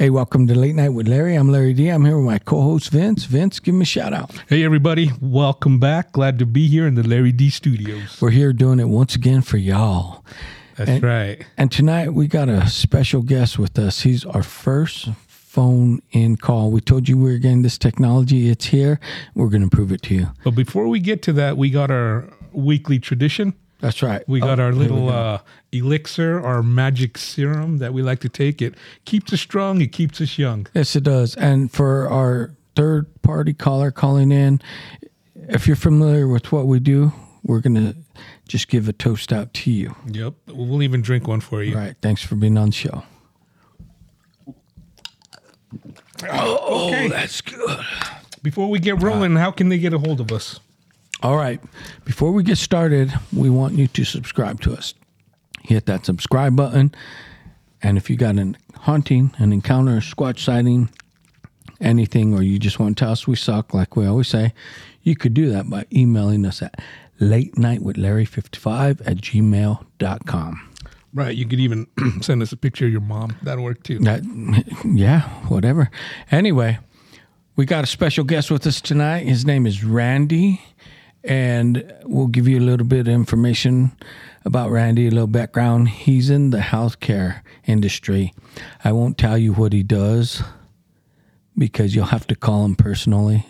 Hey, welcome to Late Night with Larry. I'm Larry D. I'm here with my co-host Vince. Vince, give me a shout out. Hey, everybody. Welcome back. Glad to be here in the Larry D studios. We're here doing it once again for y'all. That's And- right. And tonight we got a special guest with us. He's our first phone in call. We told you we were getting this technology. It's here. We're going to prove it to you. But before we get to that, we got our weekly tradition. That's right. We got Oh, our little go. uh, elixir, our magic serum that we like to take. It keeps us strong. It keeps us young. Yes, it does. And for our third party caller calling in, if you're familiar with what we do, we're going to just give a toast out to you. Yep. We'll even drink one for you. All right. Thanks for being on the show. Oh, Okay. that's good. Before we get rolling, how can they get a hold of us? All right. Before we get started, we want you to subscribe to us. Hit that subscribe button. And if you got an haunting, an encounter, a squatch sighting, anything, or you just want to tell us we suck, like we always say, you could do that by emailing us at late night with Larry55 at gmail.com. Right. You could even send us a picture of your mom. That'll work too. That, yeah, whatever. Anyway, we got a special guest with us tonight. His name is Randy, and we'll give you a little bit of information about Randy, a little background. He's in the healthcare industry. I won't tell you what he does because you'll have to call him personally,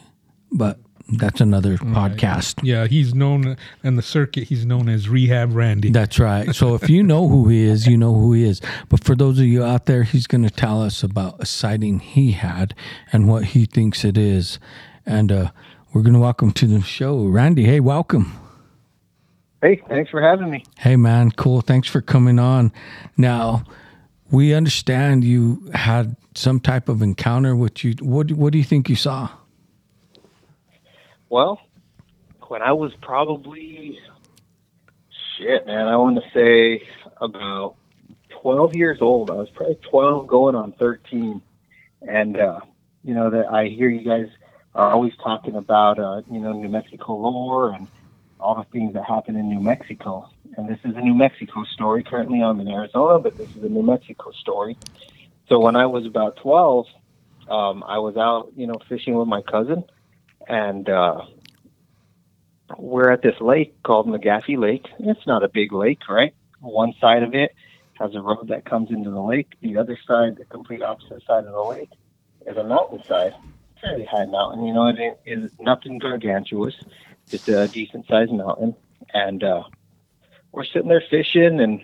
but that's another podcast. Yeah. He's known in the circuit, he's known as Rehab Randy. That's right. So if you know who he is, you know who he is. But for those of you out there, he's going to tell us about a sighting he had and what he thinks it is. And uh, we're going to welcome to the show, Randy. Hey, welcome. Hey, thanks for having me. Hey, man, cool. Thanks for coming on. Now, we understand you had some type of encounter with you. What What do you think you saw? Well, when I was probably shit, man, I want to say about 12 years old. I was probably 12 going on 13. And uh, you know that I hear you guys are always talking about uh, you know New Mexico lore and all the things that happen in New Mexico. And this is a New Mexico story. Currently I'm in Arizona, but this is a New Mexico story. So when I was about 12, um, I was out, you know, fishing with my cousin and uh, we're at this lake called McGaffey Lake. It's not a big lake, right? One side of it has a road that comes into the lake. The other side, the complete opposite side of the lake, is a mountainside, fairly high mountain. You know, it is nothing gargantuous, just a decent sized mountain. And uh, we're sitting there fishing, and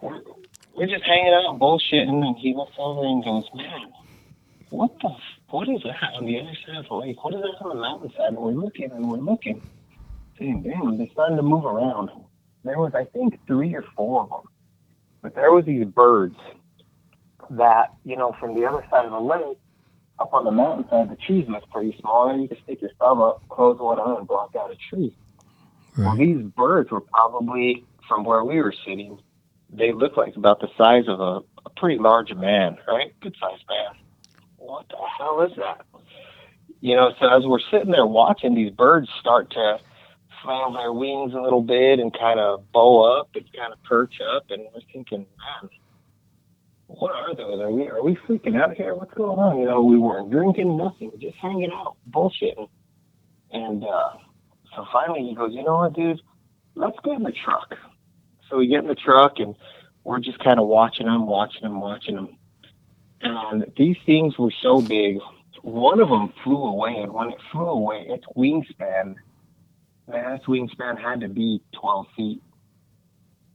we're, we're just hanging out, bullshitting. And he looks over and goes, "Man, what the what is that on the other side of the lake? What is that on the mountainside? And we're looking and we're looking. Saying, damn, they're starting to move around. There was, I think, three or four of them. But there was these birds that, you know, from the other side of the lake, up on the mountainside, the trees look pretty small. You can stick your thumb up, close one eye, and block out a tree. Well, these birds were probably, from where we were sitting, they looked like about the size of a, a pretty large man, right? Good sized man what the hell is that? You know, so as we're sitting there watching these birds start to flail their wings a little bit and kind of bow up and kind of perch up, and we're thinking, man, what are those? Are we are we freaking out here? What's going on? You know, we weren't drinking nothing, just hanging out, bullshitting. And uh, so finally, he goes, you know what, dude? Let's get in the truck. So we get in the truck and we're just kind of watching them, watching them, watching them and these things were so big. One of them flew away, and when it flew away, its wingspan, man, its wingspan had to be 12 feet.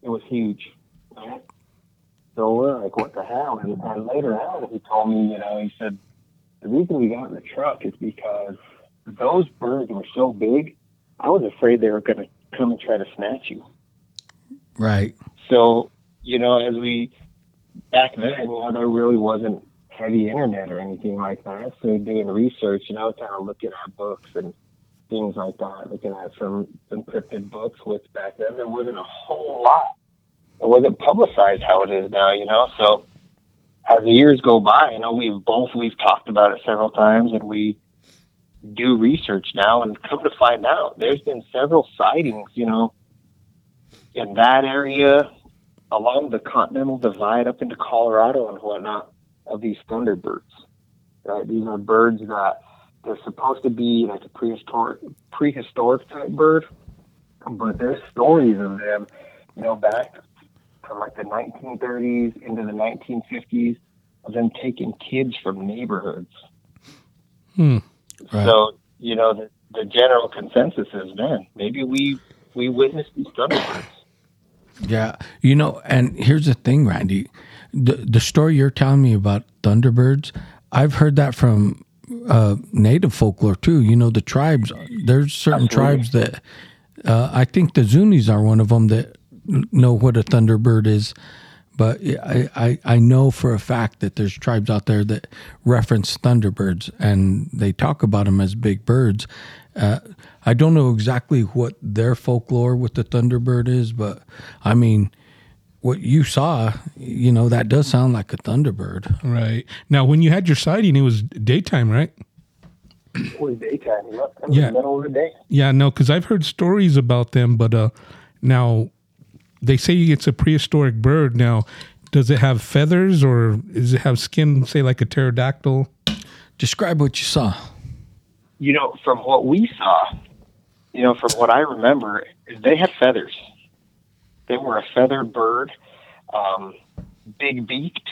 It was huge. Right? So we're like, what the hell? And, and later on, he told me, you know, he said, the reason we got in the truck is because those birds were so big, I was afraid they were going to come and try to snatch you. Right. So, you know, as we back then, you know, there really wasn't heavy internet or anything like that. So doing research, you know, kind of looking at books and things like that, looking at some encrypted books, which back then there wasn't a whole lot. It wasn't publicized how it is now, you know. So as the years go by, you know, we've both we've talked about it several times, and we do research now, and come to find out, there's been several sightings, you know, in that area along the Continental Divide up into Colorado and whatnot. of these thunderbirds. Right? These are birds that they're supposed to be like a prehistoric prehistoric type bird, but there's stories of them, you know, back from like the 1930s into the 1950s of them taking kids from neighborhoods. Hmm. Right. So you know the the general consensus is, man, maybe we we witnessed these thunderbirds. Yeah, you know, and here's the thing, Randy. The the story you're telling me about Thunderbirds, I've heard that from uh, native folklore too. You know, the tribes. There's certain tribes that uh, I think the Zunis are one of them that know what a thunderbird is. But I, I, I know for a fact that there's tribes out there that reference thunderbirds and they talk about them as big birds. Uh, I don't know exactly what their folklore with the thunderbird is, but I mean, what you saw, you know, that does sound like a thunderbird. Right. Now, when you had your sighting, it was daytime, right? It was daytime, you know, it was Yeah. middle of the day. Yeah, no, because I've heard stories about them, but uh, now they say it's a prehistoric bird. Now, does it have feathers or does it have skin, say like a pterodactyl? Describe what you saw. you know, from what we saw, you know, from what I remember, they had feathers. They were a feathered bird, um, big beaked,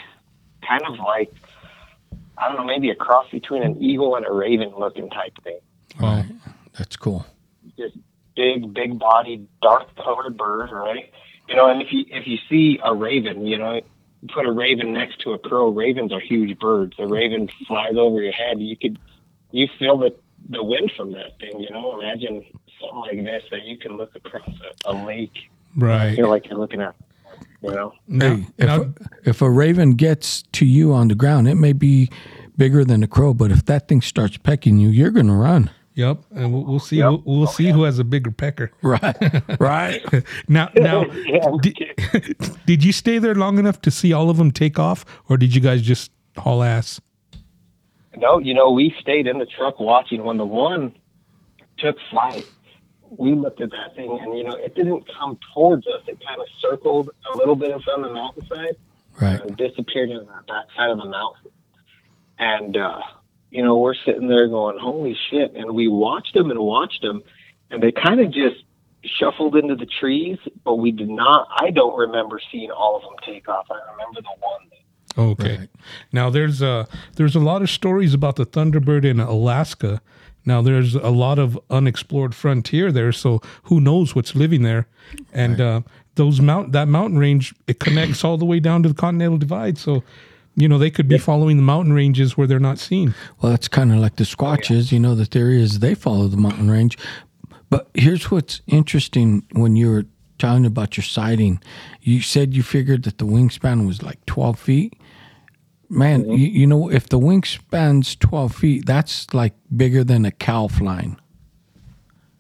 kind of like I don't know, maybe a cross between an eagle and a raven looking type thing. Wow. That's cool. Just big, big bodied, dark colored bird, right? You know, and if you if you see a raven, you know, you put a raven next to a crow. Ravens are huge birds. The raven flies over your head. You could you feel the the wind from that thing. You know, imagine something like this that you can look across a, a lake. Right. Feel like you're looking at. You know, Now, Hey, if, now- a, if a raven gets to you on the ground, it may be bigger than a crow, but if that thing starts pecking you, you're going to run. Yep, and we'll, we'll see. Yep. We'll, we'll see who has a bigger pecker. Right. right. Now, now, Yeah, did, did you stay there long enough to see all of them take off, or did you guys just haul ass? No, you know, we stayed in the truck watching when the one took flight. We looked at that thing and, you know, it didn't come towards us. It kind of circled a little bit in front of the mountainside Right. and disappeared in the backside of the mountain. And, uh, you know, we're sitting there going, holy shit. And we watched them and watched them and they kind of just shuffled into the trees, but we did not, I don't remember seeing all of them take off. I remember the one. Okay. Right. Now there's a there's a lot of stories about the thunderbird in Alaska. Now there's a lot of unexplored frontier there, so who knows what's living there? And uh, those mount that mountain range it connects all the way down to the Continental Divide. So you know they could be following the mountain ranges where they're not seen. Well, that's kind of like the oh, Squatches. You know, the theory is they follow the mountain range. But here's what's interesting when you were telling about your sighting. You said you figured that the wingspan was like 12 feet. Man, mm-hmm. you, you know, if the wingspan's 12 feet, that's like bigger than a cow flying.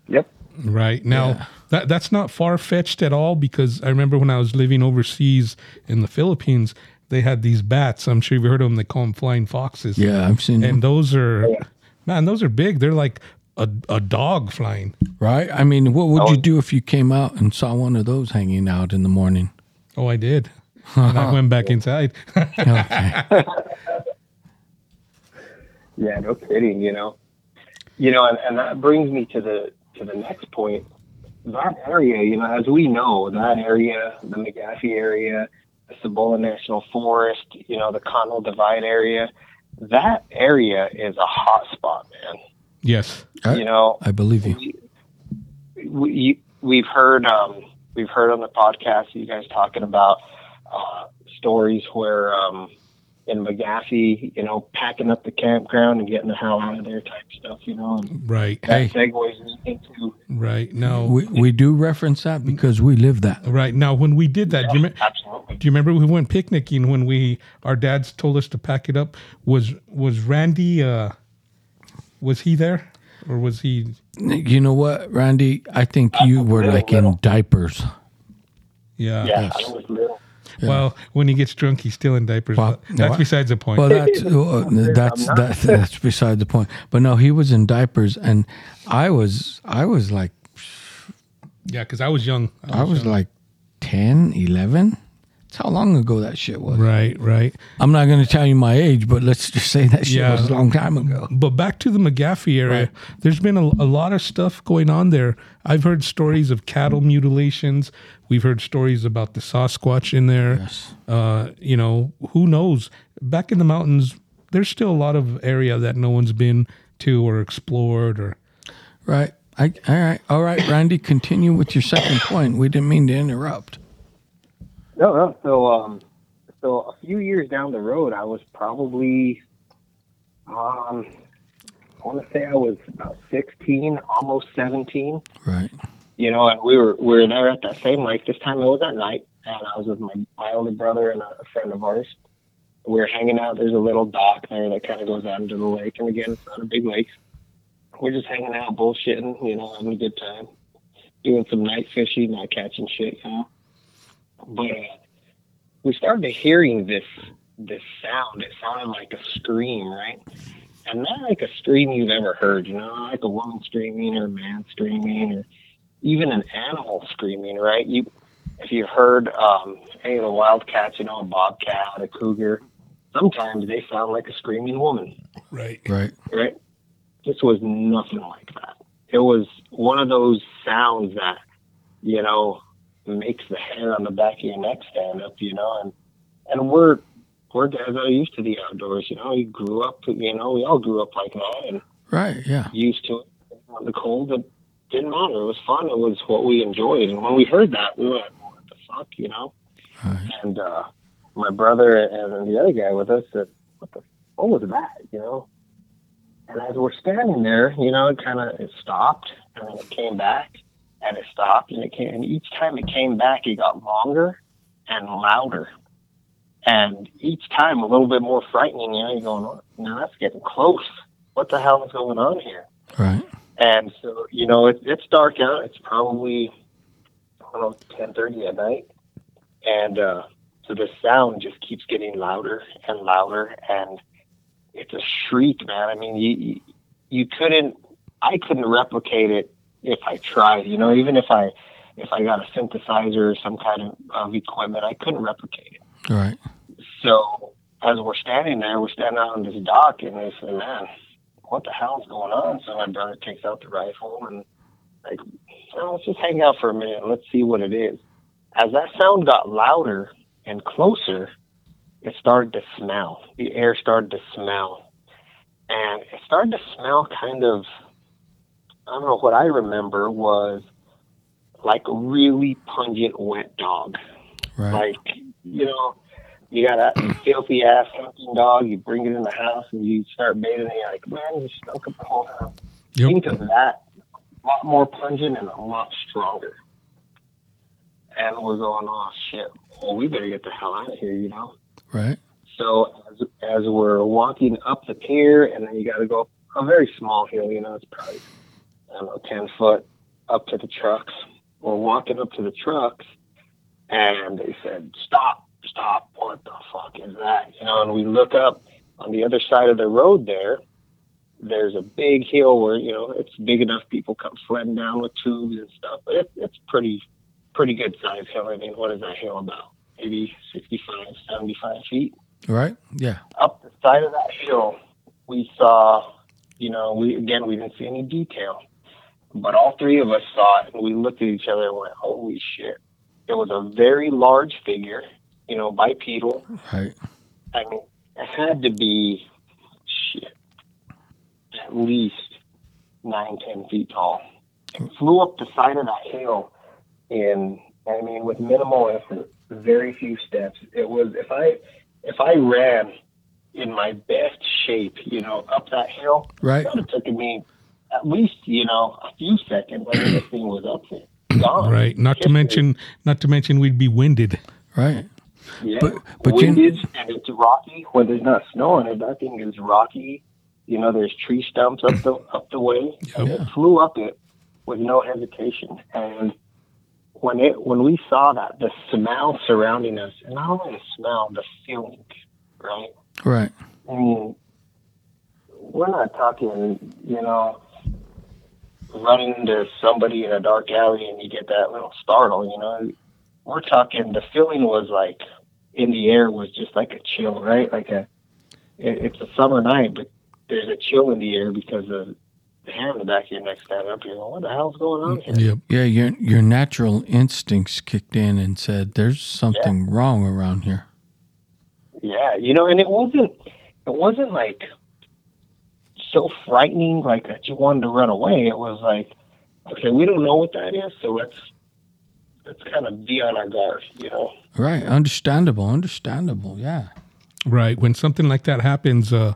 Yep. Right now, Yeah. that that's not far fetched at all because I remember when I was living overseas in the Philippines, they had these bats. I'm sure you've heard of them. They call them flying foxes. Yeah, I've seen them. and those are oh, man those are big they're like a, a dog flying Right? I mean, what would you oh. do if you came out and saw one of those hanging out in the morning? oh i did and i went back inside Okay. Yeah, no kidding. You know, you know, and, and that brings me to the to the next point. That area, you know, as we know, that area, the McGaffey area, the Cibola National Forest, you know, the Continental Divide area, that area is a hot spot, man. yes I, You know, I believe you. we, we we've heard um, we've heard on the podcast you guys talking about uh, stories where um, in McGaffey, you know, packing up the campground and getting the hell out of there type stuff, you know. And right Hey. segues into right now We, we do reference that because we live that. right now when we did that do you, me- absolutely. do you remember we went picnicking when we our dads told us to pack it up was was randy uh was he there or was he You know what, Randy? I think you were like in diapers. yeah, Yeah, Yes. I was little. Well when he gets drunk he's still in diapers Well, but that's no, besides the point. Well, that's uh, that's that, that's beside the point. But no, he was in diapers, and I was I was like yeah because i was young. I was like 10, 11. That's how long ago that shit was. Right, right. I'm not going to tell you my age, but let's just say that shit Yeah. was a long time ago. But back to the McGaffey area, Right. there's been a, a lot of stuff going on there. I've heard stories of cattle mutilations. We've heard stories about the Sasquatch in there. Yes. Uh, you know, who knows? Back in the mountains, there's still a lot of area that no one's been to or explored or Right. I, all right. All right, Randy, continue with your second point. We didn't mean to interrupt. No, no. So, um, so a few years down the road, I was probably, um, I want to say I was about 16, almost 17. Right. You know, and we were we were there at that same lake. This time it was at night, and I was with my my older brother and a, friend of ours. We were hanging out. There's a little dock there that kind of goes out into the lake, and again, it's not a big lake. We're just hanging out, bullshitting, you know, having a good time, doing some night fishing, not catching shit, you know. But uh, we started hearing this this sound. It sounded like a scream, right? And not like a scream you've ever heard, you know, like a woman screaming or a man screaming or even an animal screaming, right? You, if you've heard um, any of the wildcats, you know, a bobcat, a cougar, sometimes they sound like a screaming woman, right. Right. right? This was nothing like that. It was one of those sounds that, you know, makes the hair on the back of your neck stand up, you know, and and we're we're guys that are used to the outdoors, you know. We grew up, you know, we all grew up like that, and Right. Yeah. used to it. The cold, it didn't matter. It was fun. It was what we enjoyed. And when we heard that, we were like, what the fuck, you know? Right. And uh, my brother and the other guy with us said, what the, what was that, you know? And as we're standing there, you know, it kind of, it stopped and then it came back and it stopped and it came, and each time it came back, it got longer and louder. And each time a little bit more frightening, you know, you're going, "Oh, now that's getting close. What the hell is going on here? Right. And so, you know, it, it's dark out. It's probably, I don't know, ten thirty at night, and uh, so the sound just keeps getting louder and louder, and it's a shriek, man. I mean, you, you couldn't, I couldn't replicate it if I tried. You know, even if I if I got a synthesizer or some kind of, of equipment, I couldn't replicate it. Right. So as we're standing there, we're standing out on this dock, and they say, "Man, what the hell's going on?" So my brother takes out the rifle and like, "Oh, let's just hang out for a minute let's see what it is. As that sound got louder and closer, it started to smell. The air started to smell, and it started to smell kind of. I don't know what I remember was like a really pungent wet dog Right. like you know you got a filthy ass hunting dog you bring it in the house and you start bathing it you're like man you stunk up the whole house Yep. think of that a lot more pungent and a lot stronger and we're going oh shit well we better get the hell out of here you know Right. so as, as we're walking up the pier, and then you got to go a very small hill, you know, it's probably, I don't know, 10 foot up to the trucks. We're walking up to the trucks, and they said, stop, stop, what the fuck is that? You know, and we look up on the other side of the road there. There's a big hill where, you know, it's big enough people come sledding down with tubes and stuff, but it, it's pretty, pretty good size hill. I mean, what is that hill about? Maybe 65, 75 feet Right. Yeah. up the side of that hill, we saw, you know, we again we didn't see any detail, but all three of us saw it, and we looked at each other and went, "Holy shit!" It was a very large figure, you know, bipedal. Right. I mean, it had to be shit, at least nine, ten feet tall. It flew up the side of that hill in, I mean, with minimal effort, very few steps. It was if I if I ran in my best shape, you know, up that hill, Right. it would have taken me at least, you know, a few seconds when this thing was up there. Gone. Right. Not to mention, not to mention, we'd be winded. Right. Yeah, But- but you- winded and it's rocky when there's not snow on it. That thing is rocky. You know, there's tree stumps up the up the way. And it flew up it with no hesitation. And when it when we saw that, the smell surrounding us, and not only the smell, the feeling, right? Right. I mean, we're not talking, you know, running into somebody in a dark alley and you get that little startle, you know. We're talking, the feeling was like, in the air was just like a chill, right? Like a it, it's a summer night, but there's a chill in the air because of the hair on the back of your neck standing up. You're going, what the hell's going on here? Yep. Yeah, your your natural instincts kicked in and said, "There's something wrong around here." Yeah, you know, and it wasn't it wasn't like so frightening like that you wanted to run away. It was like, okay, we don't know what that is, so let's let's kind of be on our guard, you know. Right, understandable, understandable. Yeah, Right. When something like that happens, uh,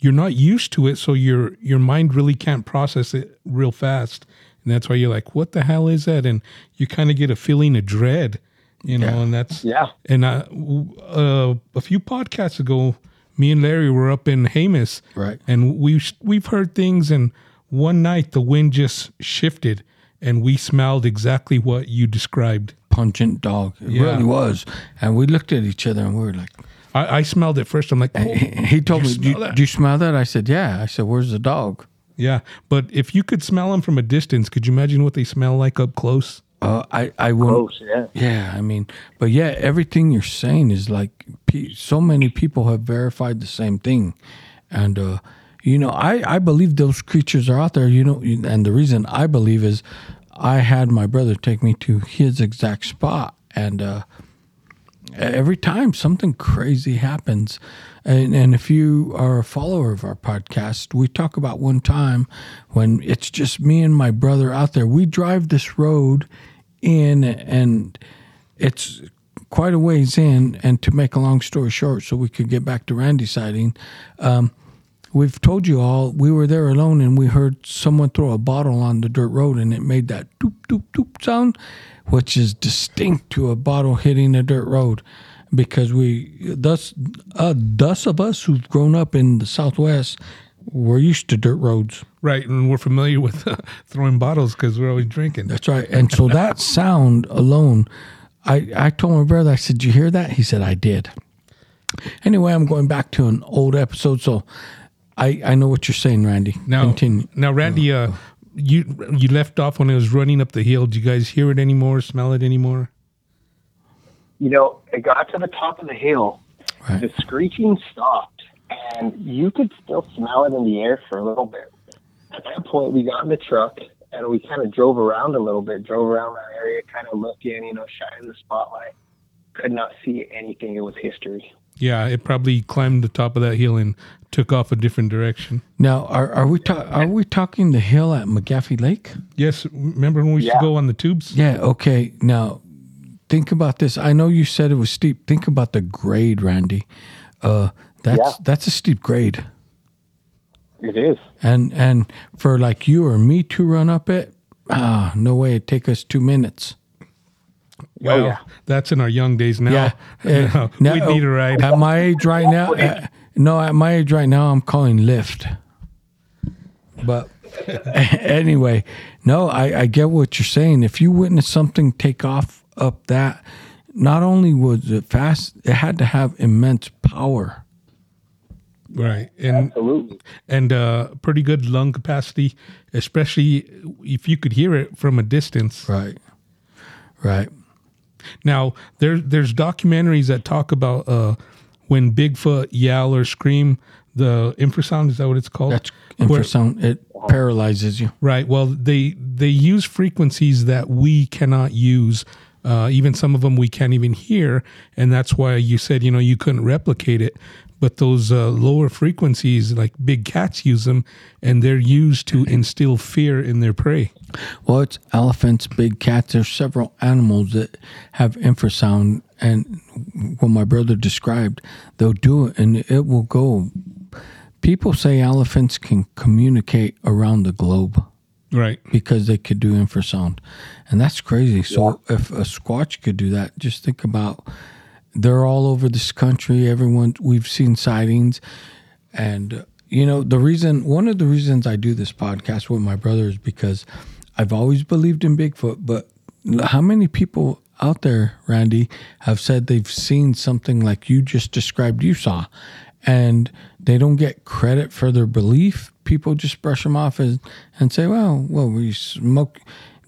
you're not used to it, so your your mind really can't process it real fast, and that's why you're like, "What the hell is that?" And you kind of get a feeling of dread, you know, Yeah. and that's Yeah. And uh, w- uh, a few podcasts ago, me and Larry were up in Jemez, Right. And we've we've heard things, and one night the wind just shifted, and we smelled exactly what you described. pungent dog. It Yeah. really was. And we looked at each other and we were like, I, I smelled it first. I'm like, oh, he, told me, do you, that?" do you smell that? I said, yeah. I said, where's the dog? yeah. But if you could smell them from a distance, could you imagine what they smell like up close? Uh, I, I wouldn't. Close, yeah. Yeah, I mean, but yeah, everything you're saying is like so many people have verified the same thing, and uh, you know, I I believe those creatures are out there. You know, and the reason I believe is I had my brother take me to his exact spot, and uh, every time something crazy happens and, and if you are a follower of our podcast we talk about one time when it's just me and my brother out there we drive this road in and it's quite a ways in. And to make a long story short so we could get back to randy's sighting um, we've told you all we were there alone and we heard someone throw a bottle on the dirt road and it made that doop doop doop sound which is distinct to a bottle hitting a dirt road because we thus uh, thus of us who've grown up in the southwest we're used to dirt roads Right. And we're familiar with throwing bottles because we're always drinking. that's right and so that sound alone i i told my brother i said did you hear that he said i did anyway i'm going back to an old episode so i i know what you're saying randy Now, continue now, Randy, uh, you you left off when it was running up the hill. Do you guys hear it anymore? Smell it anymore? You know, it got to the top of the hill. Right. The screeching stopped, and you could still smell it in the air for a little bit. At that point, we got in the truck and we kind of drove around a little bit, drove around that area, kind of looking, you know, shining the spotlight. Could not see anything. It was history. Yeah, it probably climbed the top of that hill and took off a different direction. now are, are we ta- are we talking the hill at mcgaffey lake Yes, remember when we used Yeah. to go on the tubes? Yeah, okay. Now, think about this. I know you said it was steep. Think about the grade, Randy. Uh, that's Yeah. that's a steep grade. It is. And and for like you or me to run up it, ah, no way. It'd take us two minutes. Well, yeah. that's in our young days now. Yeah. No, Now- we need a ride. At my age right now, uh, no, at my age right now, I'm calling Lyft. But anyway, no, I, I get what you're saying. If you witness something take off up that, not only was it fast, it had to have immense power. Right. And Absolutely. and uh, pretty good lung capacity, especially if you could hear it from a distance. Right. Right. Now, there there's documentaries that talk about uh, when Bigfoot yell or scream, the infrasound is that what it's called? That's Where- infrasound. It paralyzes you. Right. Well, they they use frequencies that we cannot use. Uh, even some of them we can't even hear, and that's why you said you know you couldn't replicate it. But those uh, lower frequencies, like big cats, use them, and they're used to instill fear in their prey. Well, it's elephants, big cats. There's several animals that have infrasound, and what my brother described, they'll do it, and it will go. People say elephants can communicate around the globe Right. because they could do infrasound, and that's crazy. So if a squatch could do that, just think about. They're all over this country. Everyone, we've seen sightings, and uh, you know the reason. One of the reasons I do this podcast with my brother is because I've always believed in Bigfoot. But how many people out there, Randy, have said they've seen something like you just described? You saw, and they don't get credit for their belief. People just brush them off as and say, "Well, well, we smoke."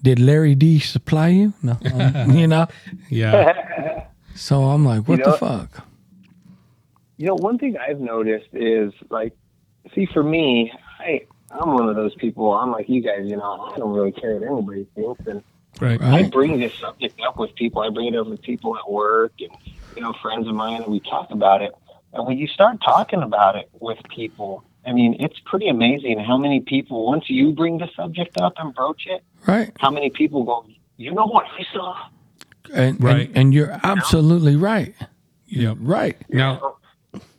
Did Larry D supply you? No, um, you know. Yeah. So I'm like, what You the fuck? You know, one thing I've noticed is like, see, for me, I I'm one of those people. I'm like you guys. You know, I don't really care what anybody thinks, and Right. I bring this subject up with people. I bring it up with people at work and you know friends of mine, and we talk about it. And when you start talking about it with people, I mean, it's pretty amazing how many people once you bring the subject up and broach it, Right? how many people go, you know what I saw? And, Right. and and you're absolutely right. Yep. Right. Now,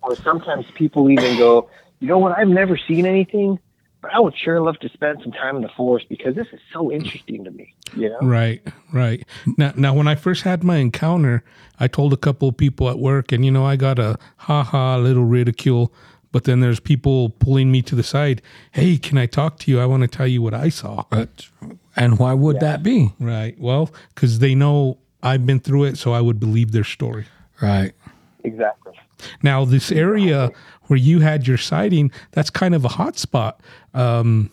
Or sometimes people even go, you know what? I've never seen anything, but I would sure love to spend some time in the forest because this is so interesting to me. You know? Right, right. Now, now, when I first had my encounter, I told a couple of people at work, and you know, I got a ha ha little ridicule. But then there's people pulling me to the side. Hey, can I talk to you? I want to tell you what I saw. But and why would that be? Right. Well, because they know I've been through it, so I would believe their story. Right. Exactly. Now, this area where you had your sighting, that's kind of a hot spot. Um,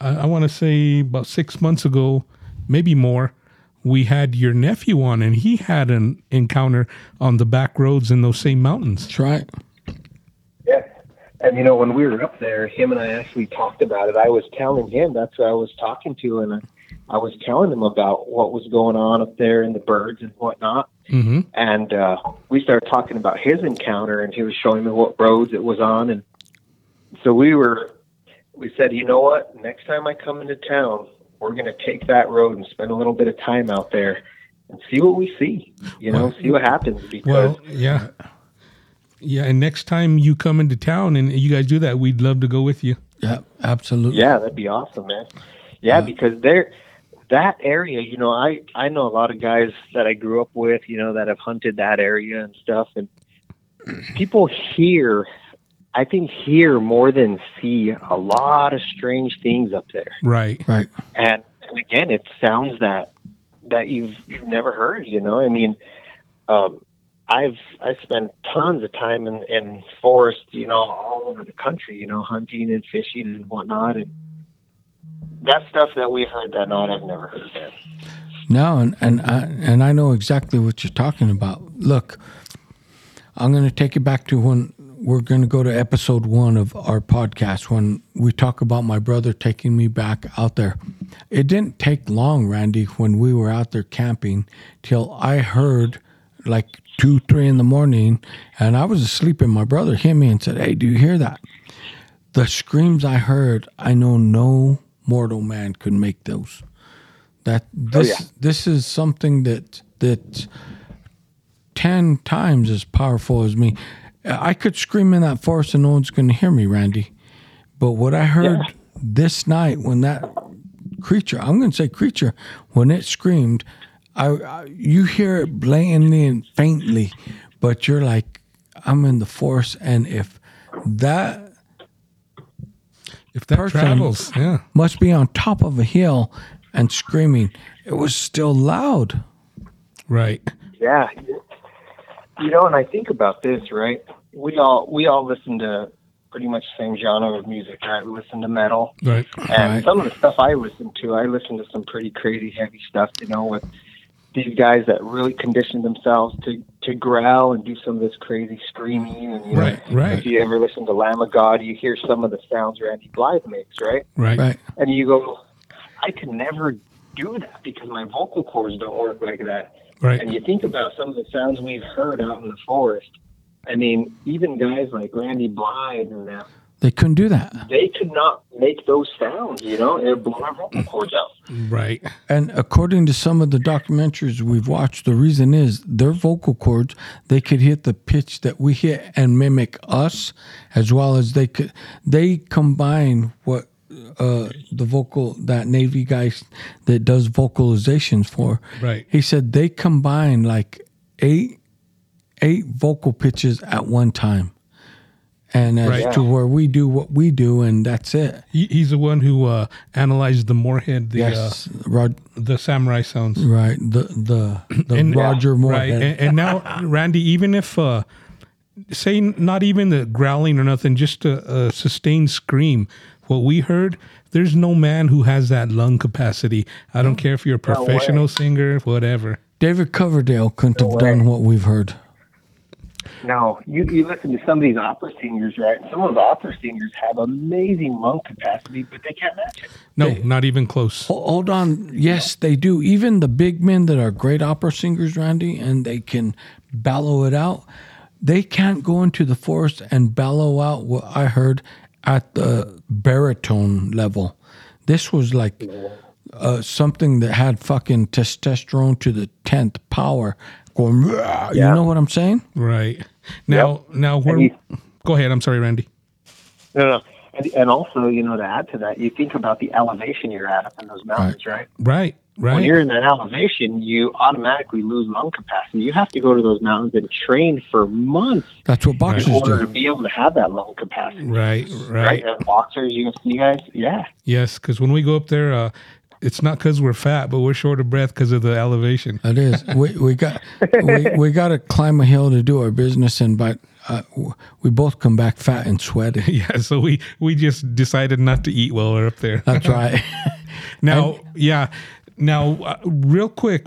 I, I want to say about six months ago, maybe more, we had your nephew on, and he had an encounter on the back roads in those same mountains. That's right. Yeah. And you know, when we were up there, him and I actually talked about it. I was telling him that's who I was talking to, and I, I was telling him about what was going on up there and the birds and whatnot. Mm-hmm. And uh, we started talking about his encounter, and he was showing me what roads it was on. And so we were, we said, you know what? Next time I come into town, we're going to take that road and spend a little bit of time out there and see what we see. You know, see what happens. Because Well, yeah. Yeah, and next time you come into town and you guys do that, we'd love to go with you. Yeah. Absolutely. Yeah, that'd be awesome, man. Yeah, because there, that area, you know, I I know a lot of guys that I grew up with, you know, that have hunted that area and stuff, and people hear, I think, hear more than see a lot of strange things up there, Right. Right. and, and again, it sounds that that you've you've never heard. You know, I mean, um, I've I spent tons of time in in forest, you know, all over the country, you know, hunting and fishing and whatnot, and that stuff that we heard that night, I've never heard that. No, and and I and I know exactly what you're talking about. Look, I'm going to take you back to when we're going to go to episode one of our podcast when we talk about my brother taking me back out there. It didn't take long, Randy, when we were out there camping, till I heard like two, three in the morning, and I was asleep, and my brother hit me and said, "Hey, do you hear that?" The screams I heard, I know no mortal man could make those that oh, this yeah. this is something that that 10 times as powerful as me i could scream in that forest and no one's going to hear me randy but what i heard Yeah. this night when that creature i'm going to say creature when it screamed I, I you hear it blatantly and faintly but you're like i'm in the forest and if that If that Person- travels, yeah. must be on top of a hill and screaming it was still loud Right. Yeah, you know, and I think about this, right? We all we all listen to pretty much the same genre of music, right? We listen to metal, Right. and Right. some of the stuff I listen to, I listen to some pretty crazy heavy stuff, you know, with these guys that really conditioned themselves to to growl and do some of this crazy screaming. And you know, Right, right. If you ever listen to Lamb of God, you hear some of the sounds Randy Blythe makes, right? Right. right And you go, I can never do that because my vocal cords don't work like that. Right. And you think about some of the sounds we've heard out in the forest. I mean, even guys like Randy Blythe and that, they couldn't do that they could not make those sounds, you know, it would blow our vocal cords out. Right. And according to some of the documentaries we've watched, the reason is their vocal cords, they could hit the pitch that we hit and mimic us, as well as they could, they combine what uh, the vocal, that Navy guy that does vocalizations for. Right. He said they combine like eight, eight vocal pitches at one time. And as Right. to where we do what we do, and that's it. He, he's the one who uh, analyzed the Morehead, the Yes, Rod, uh, the samurai sounds. right. The the the And- Roger Morehead. Right. And, and now, Randy, even if, uh, say, not even the growling or nothing, just a, a sustained scream, what we heard, there's no man who has that lung capacity. I don't care if you're a No professional singer, whatever. David Coverdale couldn't have No done what we've heard. No, you, you listen to some of these opera singers, right? Some of the opera singers have amazing lung capacity, but they can't match it. No, Hey. not even close. Hold on. Yes, they do. Even the big men that are great opera singers, Randy, and they can bellow it out. They can't go into the forest and bellow out what I heard at the baritone level. This was like uh, something that had fucking testosterone to the tenth power. Going, "Rah," you know what I'm saying? Right. Now, now where? he- Go ahead. I'm sorry, Randy. No, no. And, and also, you know, to add to that, you think about the elevation you're at up in those mountains, right? Right. Right. When you're in that elevation, you automatically lose lung capacity. You have to go to those mountains and train for months That's what in boxers order to be able to have that lung capacity. Right. Right? Right. As boxers, UFC guys, yeah. Yes, because when we go up there, uh, it's not because we're fat, but we're short of breath because of the elevation. It is. We we got we, we got to climb a hill to do our business, and but uh, we both come back fat and sweaty. Yeah. So we we just decided not to eat while we're up there. That's right. Now, yeah. Now, uh, real quick,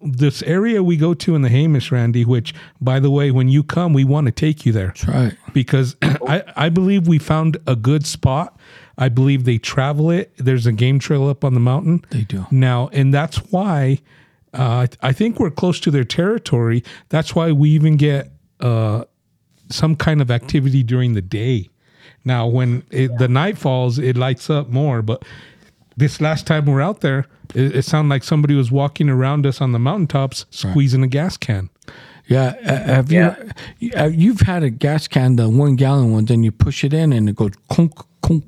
this area we go to in the Jemez, Randy, which, by the way, when you come, we want to take you there That's right. because I, I believe we found a good spot. I believe they travel it. There's a game trail up on the mountain. They do. Now, and that's why uh, I think we're close to their territory. That's why we even get uh, some kind of activity during the day. Now, when it, the night falls, it lights up more. But this last time we are out there, it, it sounded like somebody was walking around us on the mountaintops, squeezing a gas can. Yeah. Uh, have Yeah. you? Uh, you've had a gas can, the one gallon ones, and you push it in, and it goes clunk clunk.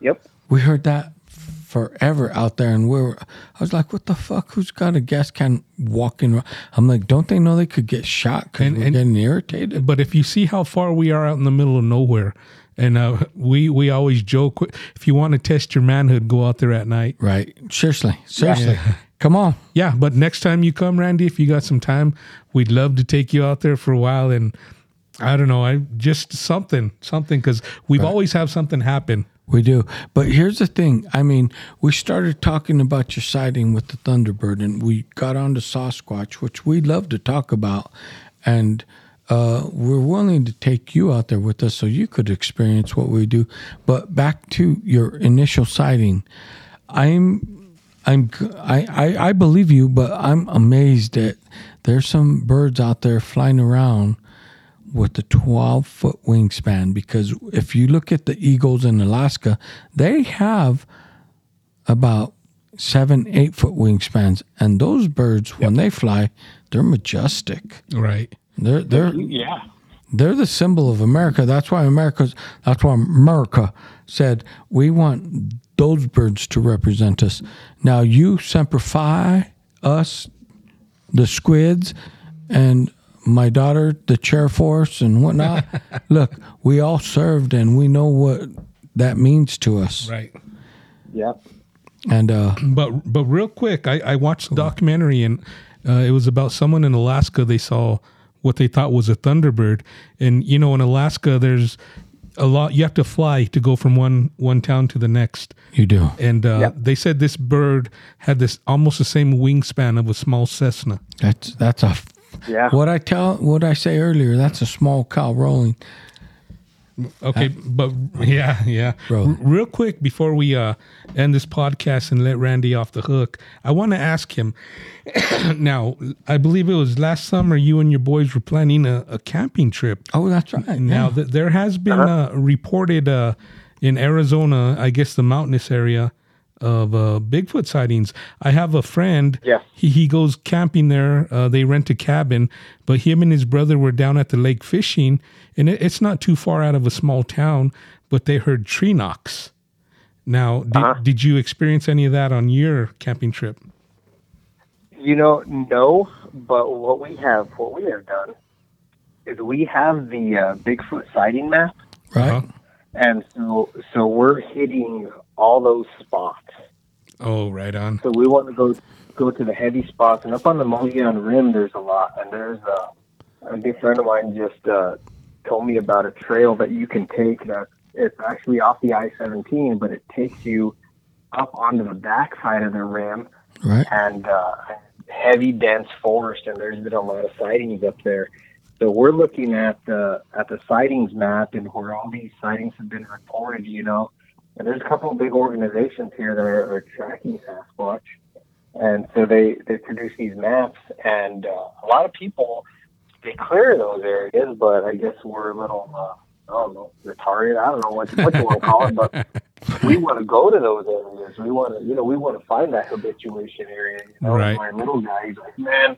Yep. We heard that forever out there, and we were. I was like, "What the fuck? Who's got a gas can walking?" around? I'm like, "Don't they know they could get shot because And- we're and- getting irritated?" But if you see how far we are out in the middle of nowhere, and uh, we we always joke, if you want to test your manhood, go out there at night. Right. Seriously. Seriously. Come on. Yeah, but next time you come, Randy, if you got some time, we'd love to take you out there for a while and. I don't know. I just something, something, because we've always have something happen. We do. But here's the thing. I mean, we started talking about your sighting with the Thunderbird and we got on to Sasquatch, which we love to talk about. And uh, we're willing to take you out there with us so you could experience what we do. But back to your initial sighting, I'm I'm I, I, I believe you, but I'm amazed that there's some birds out there flying around with the 12 foot wingspan because if you look at the eagles in Alaska, they have about seven, eight foot wingspans, and those birds when they fly, they're majestic. Right. They're they're Yeah. they're the symbol of America. That's why America's that's why America said we want those birds to represent us. Now you semper fi us, the squids, and my daughter, the chair force and whatnot. Look, we all served and we know what that means to us. Right. Yep. And uh But but real quick, I, I watched a documentary and uh, it was about someone in Alaska. They saw what they thought was a thunderbird, and you know, in Alaska, there's a lot. You have to fly to go from one one town to the next. you do. And uh, Yep. they said this bird had this almost the same wingspan of a small Cessna. That's that's a Yeah. what I tell what I say earlier, that's a small cow rolling. Okay, but yeah, yeah. R- real quick before we uh, end this podcast and let Randy off the hook, I want to ask him. now, I believe it was last summer you and your boys were planning a, a camping trip. Oh, that's right. Now, yeah. th- there has been uh, reported uh, in Arizona, I guess the mountainous area, of uh, Bigfoot sightings. I have a friend. Yeah. He he goes camping there. Uh, they rent a cabin, but him and his brother were down at the lake fishing, and it, it's not too far out of a small town. But they heard tree knocks. Now, did, Uh-huh. did you experience any of that on your camping trip? You know, no, but what we have, what we have done, is we have the uh, Bigfoot sighting map, right. Uh-huh. and so so we're hitting all those spots. Oh, right on. So we want to go go to the heavy spots, and up on the Mogollon Rim, there's a lot, and there's a, a good friend of mine just uh, told me about a trail that you can take that it's actually off the I-17, but it takes you up onto the backside of the rim Right. and uh, heavy, dense forest, and there's been a lot of sightings up there. So we're looking at the at the sightings map and where all these sightings have been reported. You know, and there's a couple of big organizations here that are, are tracking Sasquatch, and so they they produce these maps, and uh, a lot of people they clear those areas, but I guess we're a little. Uh, I don't know, retarded. I don't know what, what you want to call it, but we want to go to those areas. We want to, you know, we want to find that habituation area. You know, Right. my little guy, he's like, man,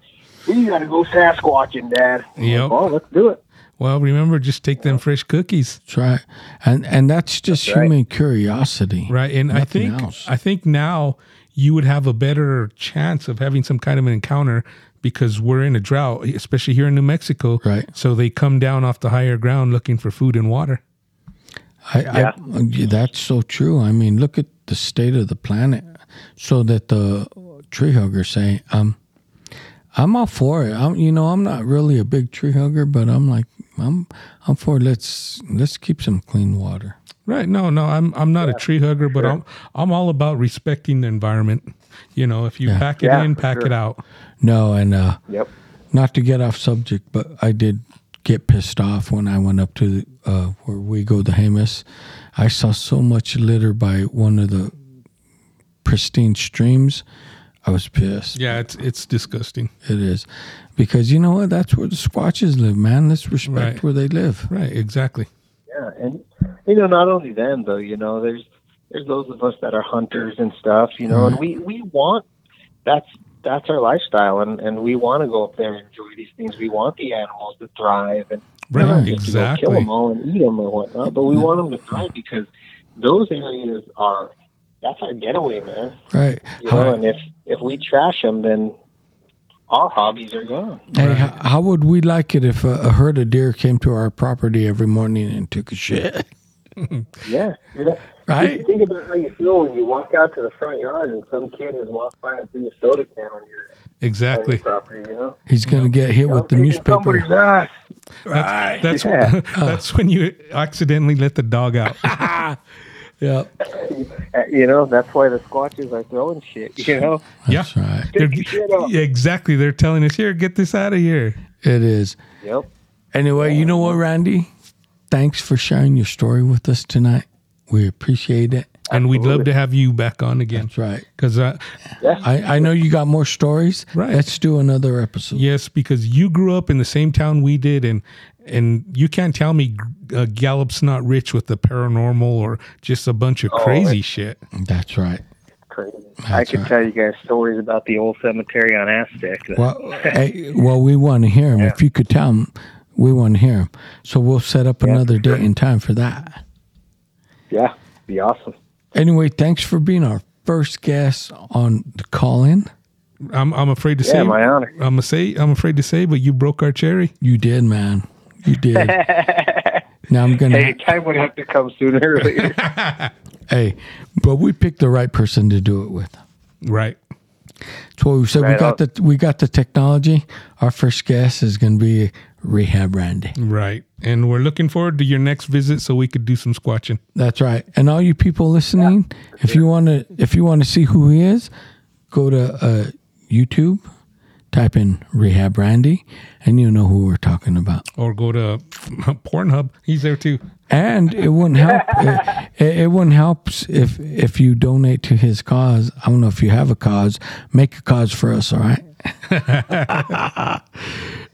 we got to go Sasquatching, Dad. Like, Yep. well, let's do it. Well, remember, just take them fresh cookies, That's right. And and that's just That's right. human curiosity. right? And I think else. I think now you would have a better chance of having some kind of an encounter because we're in a drought, especially here in New Mexico. Right. So they come down off the higher ground looking for food and water. I, Yeah. I, that's so true. I mean, look at the state of the planet. So that the tree huggers say, um, I'm all for it. I'm, you know, I'm not really a big tree hugger, but I'm like, I'm, I'm for it. let's let's keep some clean water. Right. No, no, I'm I'm not a tree hugger, but I'm I'm all about respecting the environment. You know, if you Yeah. pack it Yeah, in, pack sure. it out. No, and uh, Yep. not to get off subject, but I did get pissed off when I went up to uh, where we go to Jemez. I saw so much litter by one of the pristine streams. I was pissed. Yeah, it's it's disgusting. It is because you know what? That's where the Squatches live, man. Let's respect Right. where they live. Right, exactly. Yeah, and you know, not only them though. You know, there's there's those of us that are hunters and stuff. You know, and we we want that's that's our lifestyle, and and we want to go up there and enjoy these things. We want the animals to thrive, and Right, not just exactly. kill them all and eat them or whatnot, but we want them to thrive because those areas are that's our getaway, man. Right. You know, How, and if if we trash them, then our hobbies are gone. hey, how, how would we like it if a, a herd of deer came to our property every morning and took a shit? Yeah, you know, Right? Think about how you feel when you walk out to the front yard and some kid has walked by and threw a soda can on your, on your Exactly. property. You know, He's going to get hit with the newspaper. somebody's ass. That's that's, Yeah. when, that's when you accidentally let the dog out. Yeah. You know, that's why the squatches are throwing shit. You know, yeah. That's right. They're, Pick your shit up. yeah, exactly. They're telling us here, get this out of here. It is. yep. Anyway, you know what, Randy? Thanks for sharing your story with us tonight. We appreciate it. And we'd love to have you back on again. That's right. Because uh, Yeah, I, I know you got more stories. Right. Let's do another episode. yes, because you grew up in the same town we did, and and you can't tell me uh, Gallup's not rich with the paranormal or just a bunch of Oh, crazy shit. That's right. crazy. I That's could right. tell you guys stories about the old cemetery on Aztec. that- Well, hey, well, we want to hear him. If you could tell them, we want to hear them. So we'll set up another for sure. date and time for that. yeah, be awesome. Anyway, thanks for being our first guest on the call in. I'm I'm afraid to Yeah, say. my honor. I'm a say. I'm afraid to say, but you broke our cherry. You did, man. You did. now I'm gonna. Hey, time would have to come sooner or later. Hey, but we picked the right person to do it with. Right. So we said we got on. the we got the technology. Our first guest is going to be Rehab Randy. Right. And we're looking forward to your next visit so we could do some squatching. That's right. And all you people listening, if you want to if you want to see who he is, go to uh, YouTube, type in Rehab Randy, and you know who we're talking about. Or go to Pornhub. He's there too. And it wouldn't help. it, it wouldn't help if if you donate to his cause. I don't know if you have a cause. Make a cause for us. All right. I'll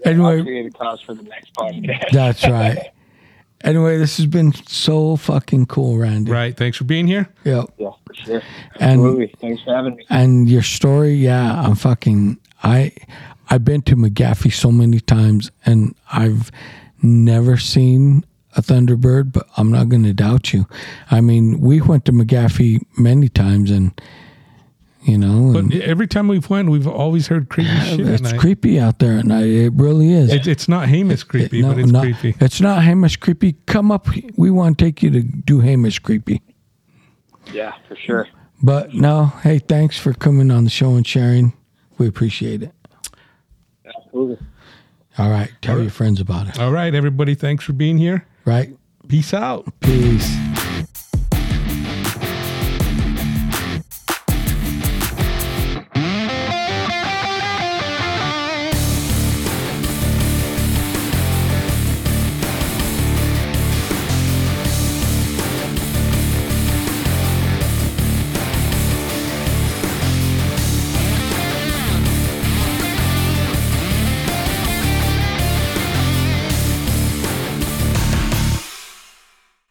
anyway, create a cause for the next podcast. that's right. Anyway, this has been so fucking cool, Randy. Right. Thanks for being here. Yep. Yeah, for sure. And Absolutely. Thanks for having me. and your story, yeah, I'm fucking. I I've been to McGaffey so many times, and I've never seen a Thunderbird, but I'm not going to doubt you. I mean, we went to McGaffey many times, and you know, But and every time we've went, we've always heard creepy shit at it's night. creepy out there at night. It really is. It, it's not Jemez creepy, No, but it's not- creepy. It's not Jemez creepy. Come up. We want to take you to do Jemez creepy. Yeah, for sure. But no, hey, thanks for coming on the show and sharing. We appreciate it. Absolutely. All right, tell your friends about it. All right, everybody. Thanks for being here. Right? Peace out. Peace.